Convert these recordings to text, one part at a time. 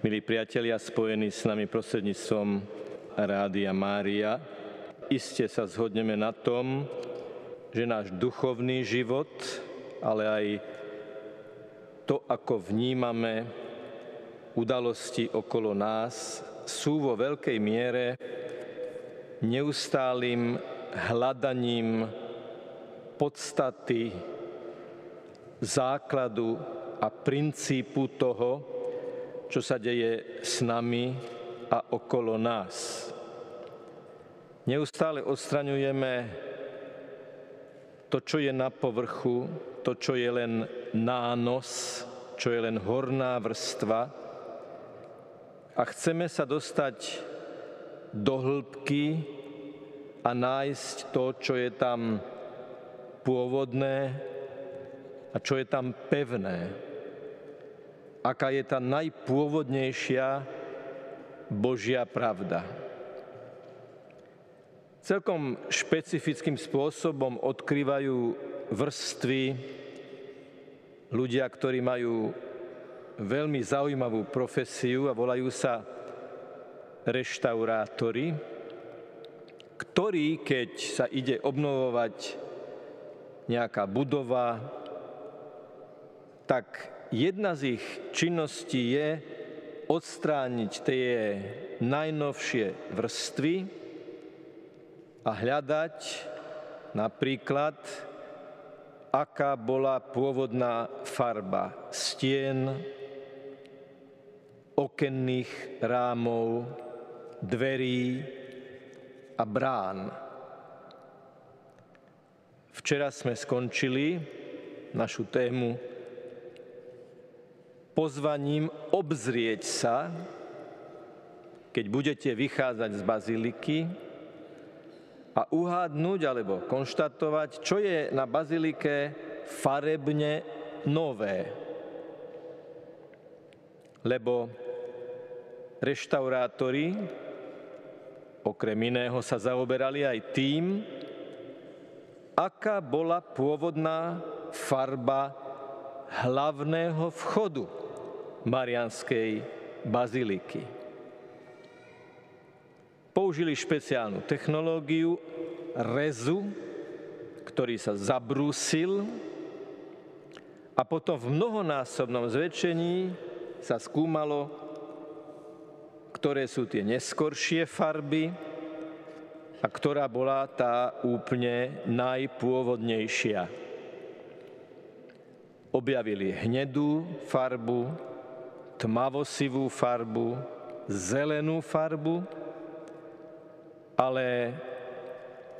milí priatelia, spojení s nami prostredníctvom Rádia Mária, iste sa zhodneme na tom, že náš duchovný život, ale aj to, ako vnímame udalosti okolo nás, sú vo veľkej miere neustálým hľadaním podstaty, základu a princípu toho, čo sa deje s nami a okolo nás. Neustále odstraňujeme to, čo je na povrchu, to, čo je len nános, čo je len horná vrstva a chceme sa dostať do hĺbky a nájsť to, čo je tam pôvodné a čo je tam pevné. Aká je tá najpôvodnejšia Božia pravda. Celkom špecifickým spôsobom odkrývajú vrstvy ľudia, ktorí majú veľmi zaujímavú profesiu a volajú sa reštaurátori, ktorí, keď sa ide obnovovať nejaká budova, tak jedna z ich činností je odstrániť tie najnovšie vrstvy a hľadať napríklad, aká bola pôvodná farba stien, okenných rámov, dverí a brán. Včera sme skončili našu tému pozvaním obzrieť sa, keď budete vychádzať z baziliky a uhádnuť alebo konštatovať, čo je na bazilike farebne nové. Lebo reštaurátori okrem iného sa zaoberali aj tým, aká bola pôvodná farba hlavného vchodu Marianskej baziliky. Použili špeciálnu technológiu rezu, ktorý sa zabrúsil a potom v mnohonásobnom zväčšení sa skúmalo, ktoré sú tie neskoršie farby a ktorá bola tá úplne najpôvodnejšia. Objavili hnedú farbu, tmavosivú farbu, zelenú farbu, ale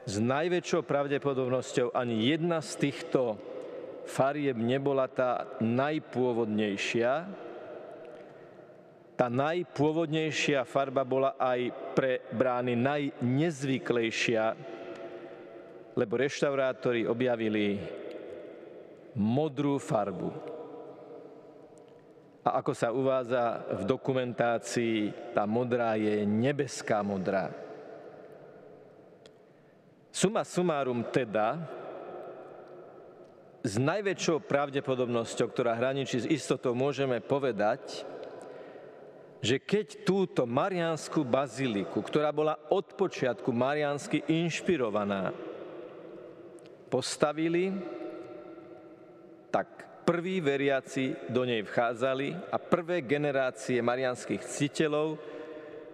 s najväčšou pravdepodobnosťou ani jedna z týchto farieb nebola tá najpôvodnejšia, tá najpôvodnejšia farba bola aj pre brány najnezvyklejšia, lebo reštaurátori objavili modrú farbu. A ako sa uvádza v dokumentácii, tá modrá je nebeská modrá. Suma sumárum teda, s najväčšou pravdepodobnosťou, ktorá hraničí s istotou, môžeme povedať, že keď túto mariánsku baziliku, ktorá bola od počiatku mariánsky inšpirovaná, postavili, prví veriaci do nej vchádzali a prvé generácie marianských citeľov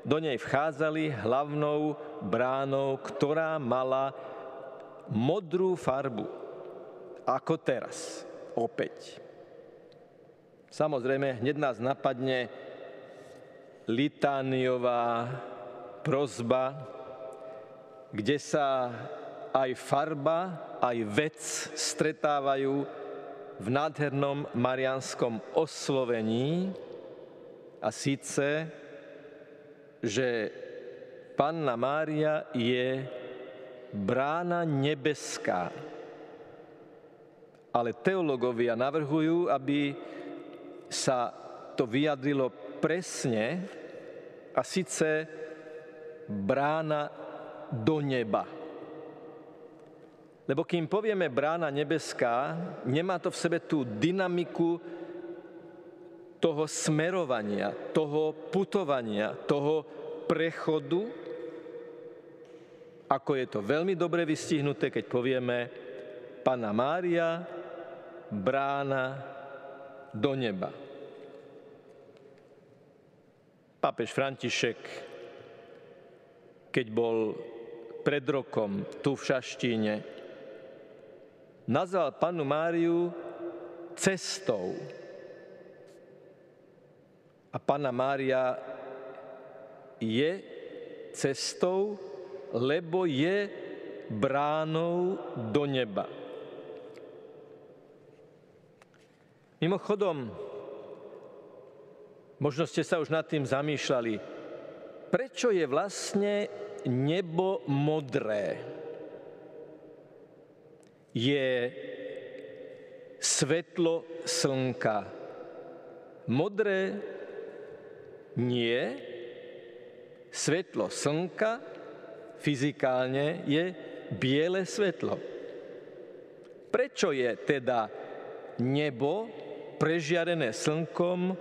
do nej vchádzali hlavnou bránou, ktorá mala modrú farbu, ako teraz, opäť. Samozrejme, hneď nás napadne litániová prozba, kde sa aj farba, aj vec stretávajú v nádhernom marianskom oslovení a síce, že Panna Mária je brána nebeská. Ale teológovia navrhujú, aby sa to vyjadrilo presne a síce brána do neba. Lebo kým povieme brána nebeská, nemá to v sebe tú dynamiku toho smerovania, toho putovania, toho prechodu, ako je to veľmi dobre vystihnuté, keď povieme Pana Mária, brána do neba. Pápež František, keď bol pred rokom tu v Šaštíne, nazval panu Máriu cestou. A Pana Mária je cestou, lebo je bránou do neba. Mimochodom, možno ste sa už nad tým zamýšľali, prečo je vlastne nebo modré? Je svetlo slnka modré? Nie. Svetlo slnka fyzikálne je biele svetlo. Prečo je teda nebo prežiarené slnkom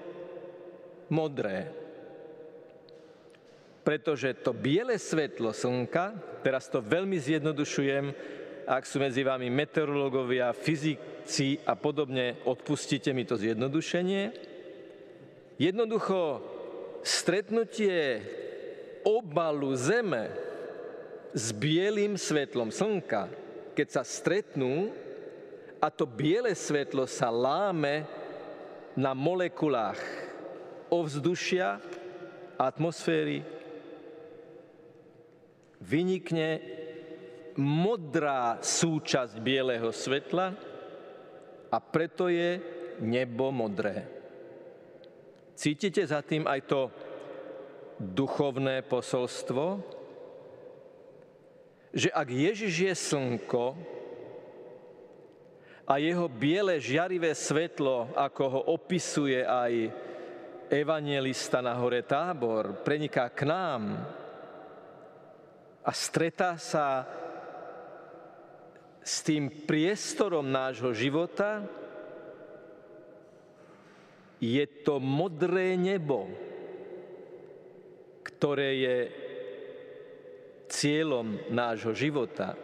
modré? Pretože to biele svetlo slnka, teraz to veľmi zjednodušujem, ak sú medzi vami meteorológovia, fyzici a podobne, odpustite mi to zjednodušenie. Jednoducho stretnutie obalu Zeme s bielým svetlom slnka, keď sa stretnú a to biele svetlo sa láme na molekulách ovzdušia, atmosféry, vynikne modrá súčasť bieleho svetla a preto je nebo modré. Cítite za tým aj to duchovné posolstvo, že ak Ježiš je slnko a jeho biele žiarivé svetlo, ako ho opisuje aj evangelista na hore Tábor, preniká k nám a stretá sa s tým priestorom nášho života, je to modré nebo, ktoré je cieľom nášho života.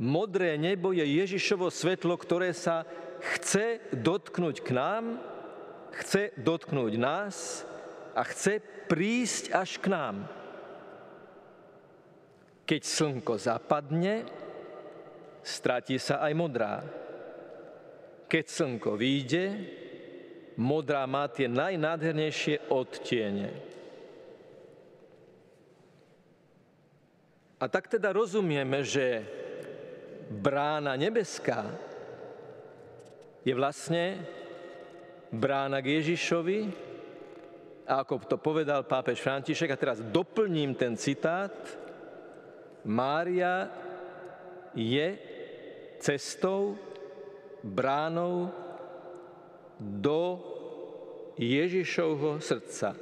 Modré nebo je Ježišovo svetlo, ktoré sa chce dotknúť k nám, chce dotknúť nás a chce prísť až k nám. Keď slnko zapadne, stratí sa aj modrá. Keď slnko vyjde, modrá má tie najnádhernejšie odtiene. A tak teda rozumieme, že brána nebeská je vlastne brána k Ježišovi, a ako to povedal pápež František, a teraz doplním ten citát, Mária je cestou, bránou do Ježišovho srdca.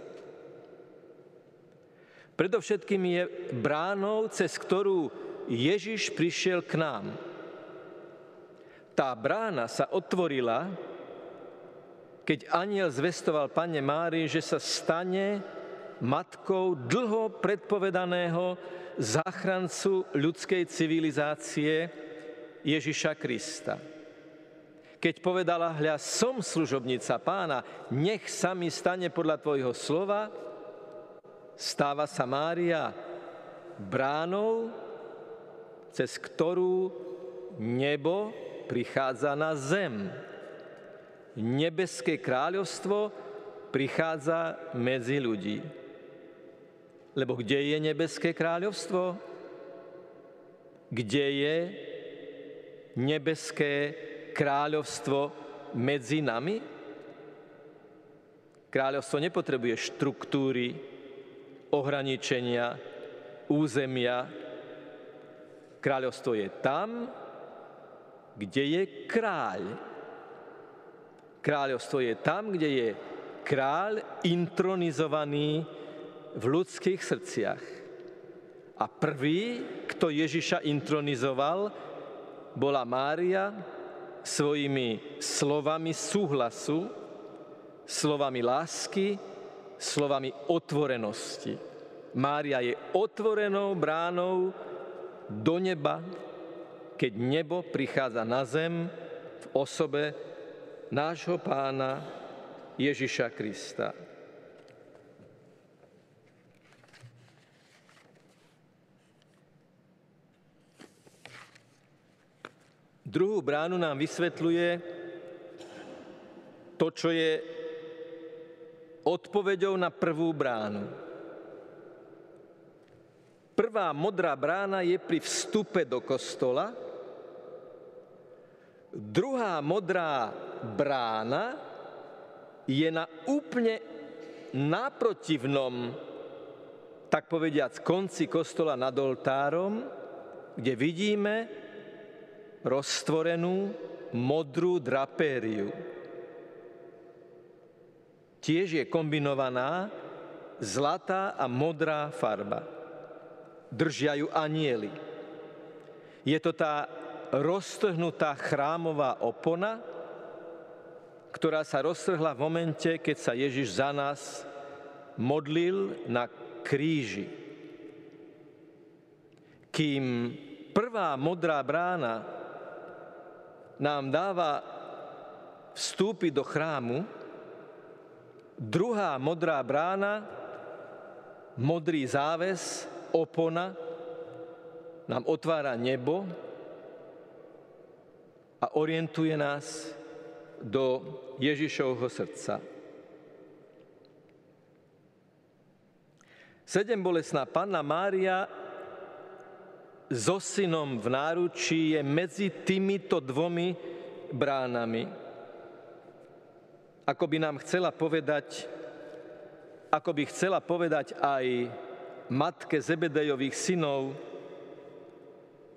Predovšetkým je bránou, cez ktorú Ježiš prišiel k nám. Tá brána sa otvorila, keď aniel zvestoval Pane Márii, že sa stane matkou dlho predpovedaného záchrancu ľudskej civilizácie Ježiša Krista. Keď povedala, hľa, som služobnica pána, nech sa mi stane podľa tvojho slova, stáva sa Mária bránou, cez ktorú nebo prichádza na zem. Nebeské kráľovstvo prichádza medzi ľudí. Lebo kde je nebeské kráľovstvo? Kde je nebeské kráľovstvo medzi nami? Kráľovstvo nepotrebuje štruktúry, ohraničenia, územia. Kráľovstvo je tam, kde je kráľ. Kráľovstvo je tam, kde je kráľ intronizovaný v ľudských srdciach. A prvý, kto Ježiša intronizoval, bola Mária svojimi slovami súhlasu, slovami lásky, slovami otvorenosti. Mária je otvorenou bránou do neba, keď nebo prichádza na zem v osobe nášho pána Ježiša Krista. Druhú bránu nám vysvetľuje to, čo je odpoveďou na prvú bránu. Prvá modrá brána je pri vstupe do kostola, druhá modrá brána je na úplne náprotivnom, tak povediac, konci kostola nad oltárom, kde vidíme roztvorenú modrú drapériu. Tiež je kombinovaná zlatá a modrá farba. Držia ju anieli. Je to tá roztrhnutá chrámová opona, ktorá sa roztrhla v momente, keď sa Ježiš za nás modlil na kríži. Kým prvá modrá brána nám dáva vstúpiť do chrámu, druhá modrá brána, modrý záves, opona, nám otvára nebo a orientuje nás do Ježišovho srdca. Sedem bolesná panna Mária so synom v náručí je medzi týmito dvomi bránami. Ako by nám chcela povedať, ako by chcela povedať aj matke Zebedejových synov,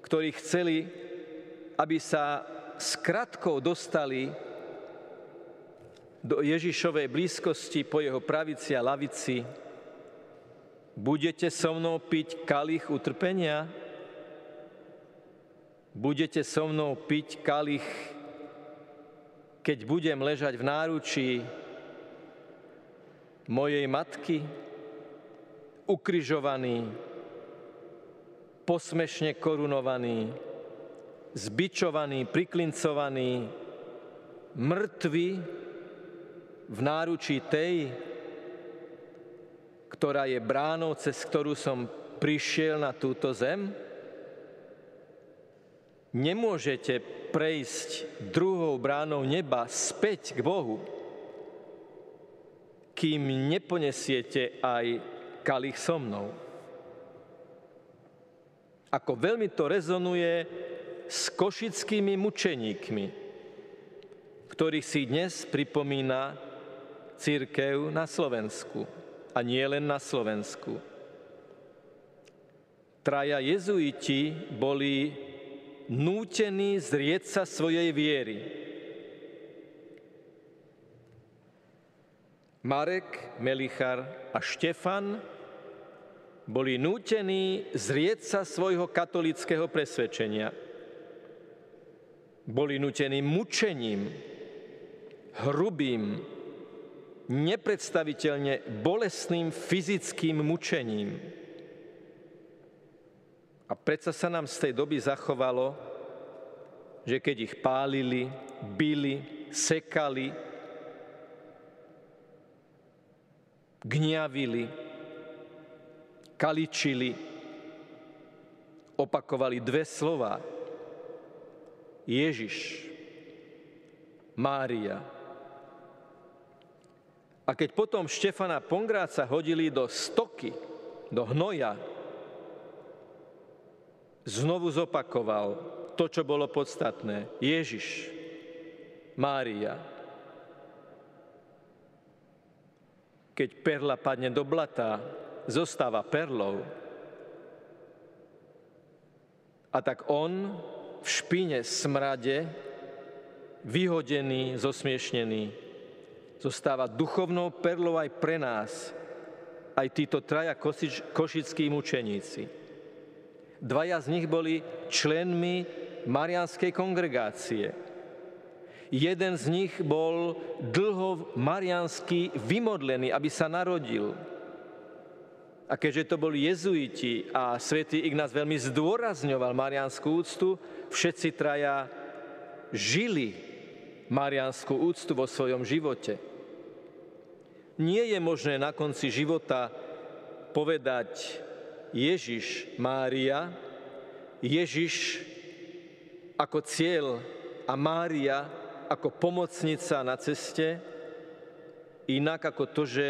ktorí chceli, aby sa s kratkou dostali do Ježišovej blízkosti po jeho pravici a lavici. Budete so mnou piť kalich utrpenia? Budete so mnou piť kalich, keď budem ležať v náručí mojej matky, ukrižovaný, posmešne korunovaný, zbičovaný, priklincovaný, mŕtvy v náručí tej, ktorá je bránou, cez ktorú som prišiel na túto zem? Nemôžete prejsť druhou bránou neba späť k Bohu, kým neponesiete aj kalich so mnou. Ako veľmi to rezonuje s košickými mučeníkmi, ktorých si dnes pripomína církev na Slovensku. A nie len na Slovensku. Traja jezuiti boli nútený zrieť sa svojej viery. Marek, Melichar a Štefan boli nútení zrieť sa svojho katolického presvedčenia. Boli nútení mučením, hrubým, nepredstaviteľne bolestným fyzickým mučením. A predsa sa nám z tej doby zachovalo, že keď ich pálili, bili, sekali, gniavili, kaličili, opakovali dve slova. Ježiš, Mária. A keď potom Štefana Pongráca hodili do stoky, do hnoja, znovu zopakoval to, čo bolo podstatné. Ježiš, Mária. Keď perla padne do blata, zostáva perlou. A tak on v špine smrade, vyhodený, zosmiešnený, zostáva duchovnou perlou aj pre nás, aj títo traja košickí mučeníci. Dvaja z nich boli členmi Marianskej kongregácie. Jeden z nich bol dlho mariansky vymodlený, aby sa narodil. A keďže to boli jezuiti a svätý Ignác veľmi zdôrazňoval marianskú úctu, všetci traja žili marianskú úctu vo svojom živote. Nie je možné na konci života povedať Ježiš Mária, Ježiš ako cieľ a Mária ako pomocnica na ceste, inak ako to, že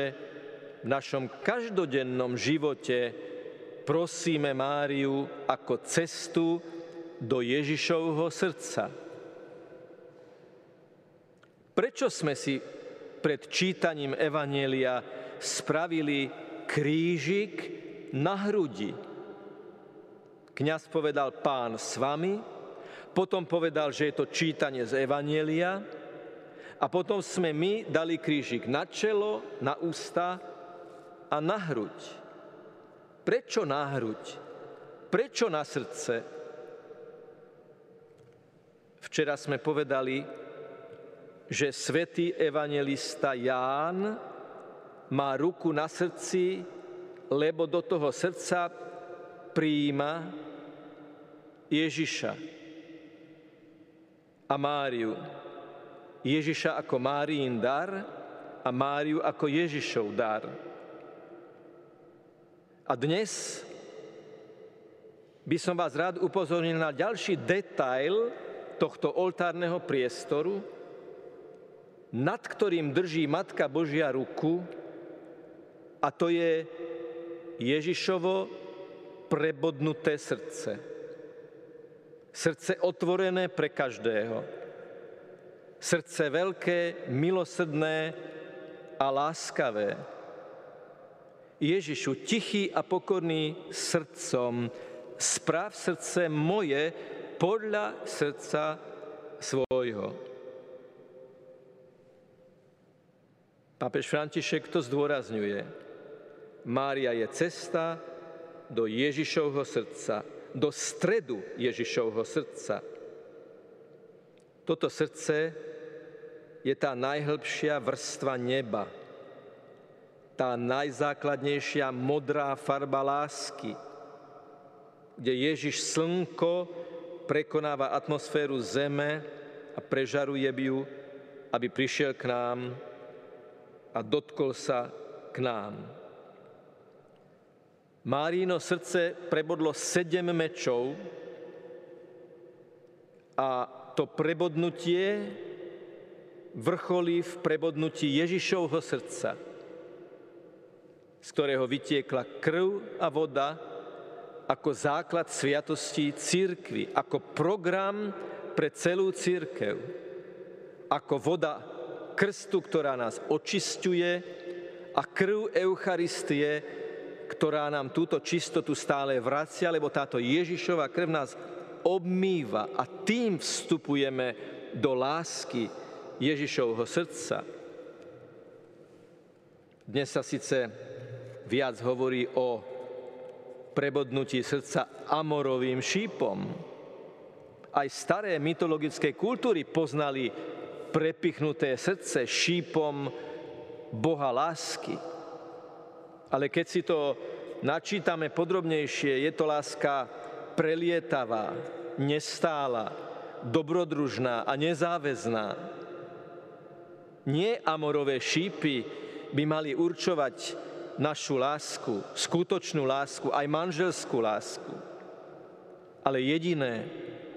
v našom každodennom živote prosíme Máriu ako cestu do Ježišovho srdca. Prečo sme si pred čítaním Evanielia spravili krížik na hrudi? Kňaz povedal, pán s vami, potom povedal, že je to čítanie z Evanielia a potom sme my dali krížik na čelo, na ústa a na hruď. Prečo na hruď? Prečo na srdce? Včera sme povedali, že svätý evangelista Ján má ruku na srdci, lebo do toho srdca príjima Ježiša a Máriu. Ježiša ako Máriin dar a Máriu ako Ježišov dar. A dnes by som vás rád upozornil na ďalší detail tohto oltárneho priestoru, nad ktorým drží Matka Božia ruku, a to je Ježišovo prebodnuté srdce. Srdce otvorené pre každého. Srdce veľké, milosrdné a láskavé. Ježišu, tichý a pokorný srdcom, správ srdce moje podľa srdca svojho. Pápež František to zdôrazňuje. Mária je cesta do Ježišovho srdca do stredu Ježišovho srdca. Toto srdce je tá najhlbšia vrstva neba, tá najzákladnejšia modrá farba lásky, kde Ježiš slnko prekonáva atmosféru zeme a prežaruje ju, aby prišiel k nám a dotkol sa k nám. Márino srdce prebodlo sedem mečov a to prebodnutie vrcholí v prebodnutí Ježišovho srdca, z ktorého vytiekla krv a voda ako základ sviatostí církvy, ako program pre celú církev, ako voda krstu, ktorá nás očistuje a krv Eucharistie, ktorá nám túto čistotu stále vracia, lebo táto Ježišova krv nás obmýva a tým vstupujeme do lásky Ježišovho srdca. Dnes sa síce viac hovorí o prebodnutí srdca amorovým šípom. Aj staré mytologické kultúry poznali prepichnuté srdce šípom Boha lásky. Ale keď si to načítame podrobnejšie, je to láska prelietavá, nestála, dobrodružná a nezáväzná. Nie amorové šípy by mali určovať našu lásku, skutočnú lásku, aj manželskú lásku. Ale jediné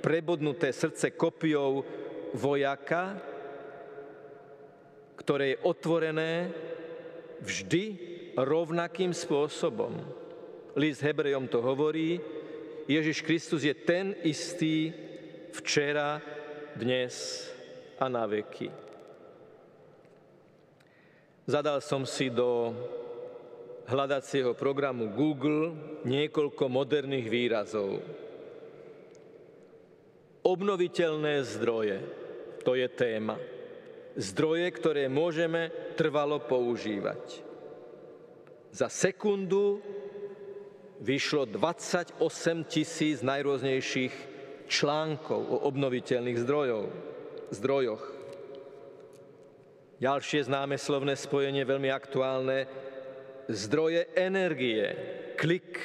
prebodnuté srdce kopiou vojaka, ktoré je otvorené vždy rovnakým spôsobom. List Hebrejom to hovorí, Ježiš Kristus je ten istý včera, dnes a na veky. Zadal som si do hľadacieho programu Google niekoľko moderných výrazov. Obnoviteľné zdroje, to je téma. Zdroje, ktoré môžeme trvalo používať. Za sekundu vyšlo 28 tisíc najrôznejších článkov o obnoviteľných zdrojov, zdrojoch. Ďalšie známe slovné spojenie, veľmi aktuálne, zdroje energie. Klik,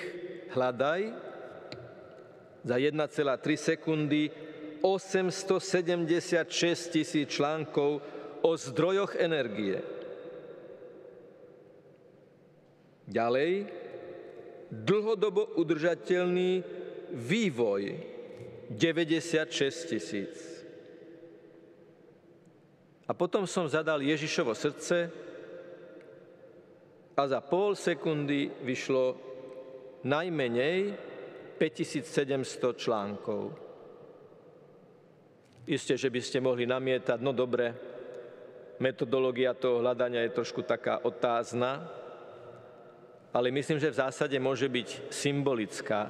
hľadaj, za 1,3 sekundy 876 tisíc článkov o zdrojoch energie. Ďalej, dlhodobo udržateľný vývoj 96 tisíc. A potom som zadal Ježišovo srdce a za pol sekundy vyšlo najmenej 5700 článkov. Isté, že by ste mohli namietať, no dobre, metodológia toho hľadania je trošku taká otázna, ale myslím, že v zásade môže byť symbolická.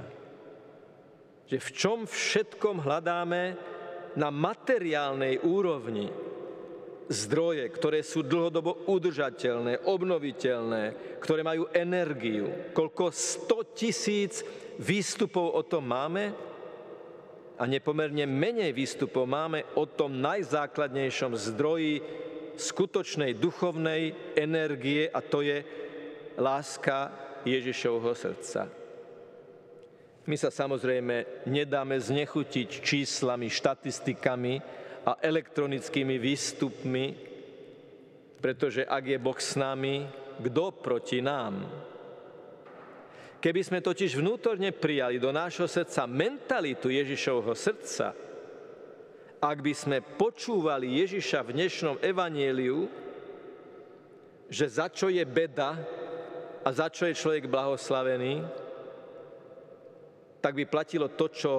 Že v čom všetkom hľadáme na materiálnej úrovni zdroje, ktoré sú dlhodobo udržateľné, obnoviteľné, ktoré majú energiu. Koľko 100 tisíc výstupov o tom máme a nepomerne menej výstupov máme o tom najzákladnejšom zdroji skutočnej duchovnej energie a to je láska Ježišovho srdca. My sa samozrejme nedáme znechutiť číslami, štatistikami a elektronickými výstupmi, pretože ak je Boh s nami, kto proti nám? Keby sme totiž vnútorne prijali do nášho srdca mentalitu Ježišovho srdca, ak by sme počúvali Ježiša v dnešnom evanieliu, že za čo je beda, a za čo je človek blahoslavený, tak by platilo to, čo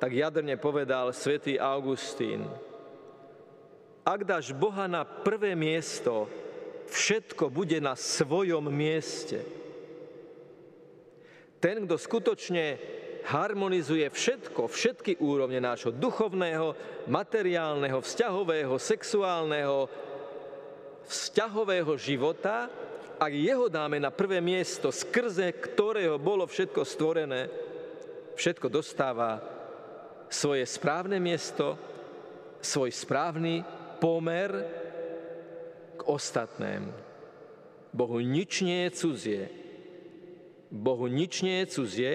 tak jadrne povedal svätý Augustín. Ak dáš Boha na prvé miesto, všetko bude na svojom mieste. Ten, kto skutočne harmonizuje všetko, všetky úrovne nášho duchovného, materiálneho, vzťahového, sexuálneho, vzťahového života, ak jeho dáme na prvé miesto, skrze ktorého bolo všetko stvorené, všetko dostáva svoje správne miesto, svoj správny pomer k ostatnému. Bohu nič nie je cudzie. Bohu nič nie je cudzie,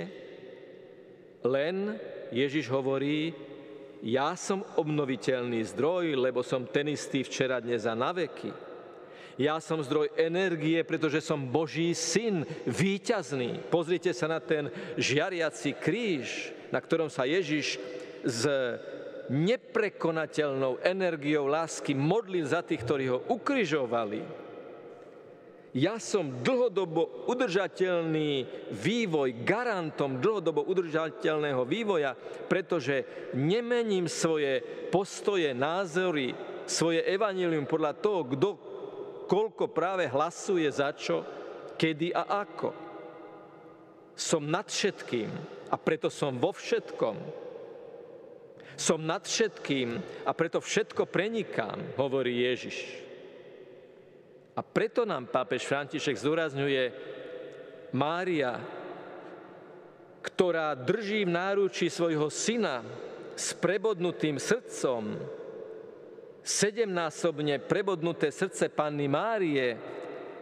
len Ježiš hovorí, ja som obnoviteľný zdroj, lebo som ten istý včera, dnes a na veky. Ja som zdroj energie, pretože som Boží syn, výťazný. Pozrite sa na ten žiariaci kríž, na ktorom sa Ježiš s neprekonateľnou energiou lásky modlil za tých, ktorí ho ukrižovali. Ja som dlhodobo udržateľný vývoj, garantom dlhodobo udržateľného vývoja, pretože nemením svoje postoje, názory, svoje evanílium podľa toho, kto koľko práve hlasuje za čo, kedy a ako. Som nad všetkým a preto som vo všetkom. Som nad všetkým a preto všetko prenikám, hovorí Ježiš. A preto nám pápež František zdôrazňuje Mária, ktorá drží v náručí svojho syna s prebodnutým srdcom, sedemnásobne prebodnuté srdce Panny Márie,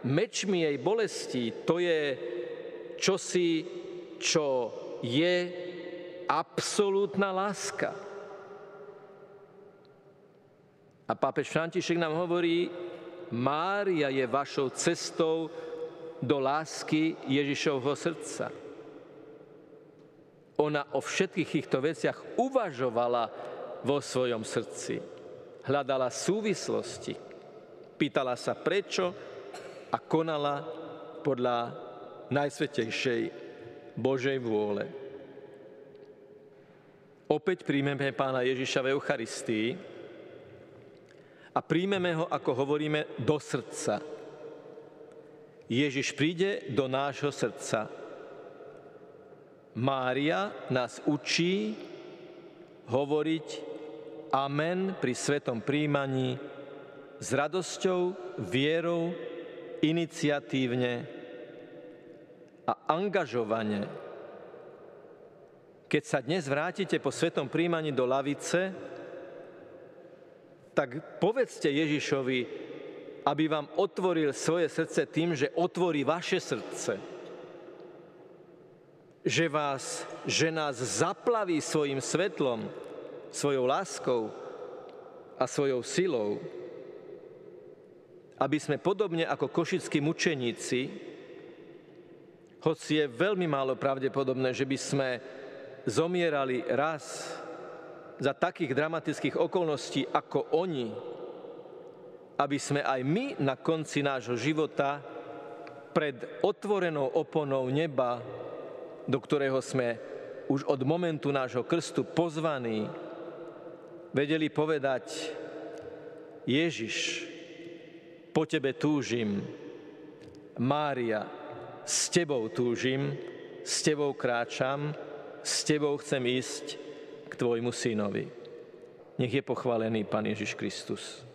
mečmi jej bolesti, to je čosi, čo je absolútna láska. A pápež František nám hovorí, Mária je vašou cestou do lásky Ježišovho srdca. Ona o všetkých týchto veciach uvažovala vo svojom srdci hľadala súvislosti, pýtala sa prečo a konala podľa najsvetejšej Božej vôle. Opäť príjmeme pána Ježiša v Eucharistii a príjmeme ho, ako hovoríme, do srdca. Ježiš príde do nášho srdca. Mária nás učí hovoriť amen pri svetom príjmaní s radosťou, vierou, iniciatívne a angažovane. Keď sa dnes vrátite po svetom príjmaní do lavice, tak povedzte Ježišovi, aby vám otvoril svoje srdce tým, že otvorí vaše srdce. Že, vás, že nás zaplaví svojim svetlom, svojou láskou a svojou silou, aby sme podobne ako košickí mučeníci, hoci je veľmi málo pravdepodobné, že by sme zomierali raz za takých dramatických okolností ako oni, aby sme aj my na konci nášho života pred otvorenou oponou neba, do ktorého sme už od momentu nášho krstu pozvaní, vedeli povedať, Ježiš, po tebe túžim, Mária, s tebou túžim, s tebou kráčam, s tebou chcem ísť k tvojmu synovi. Nech je pochválený Pán Ježiš Kristus.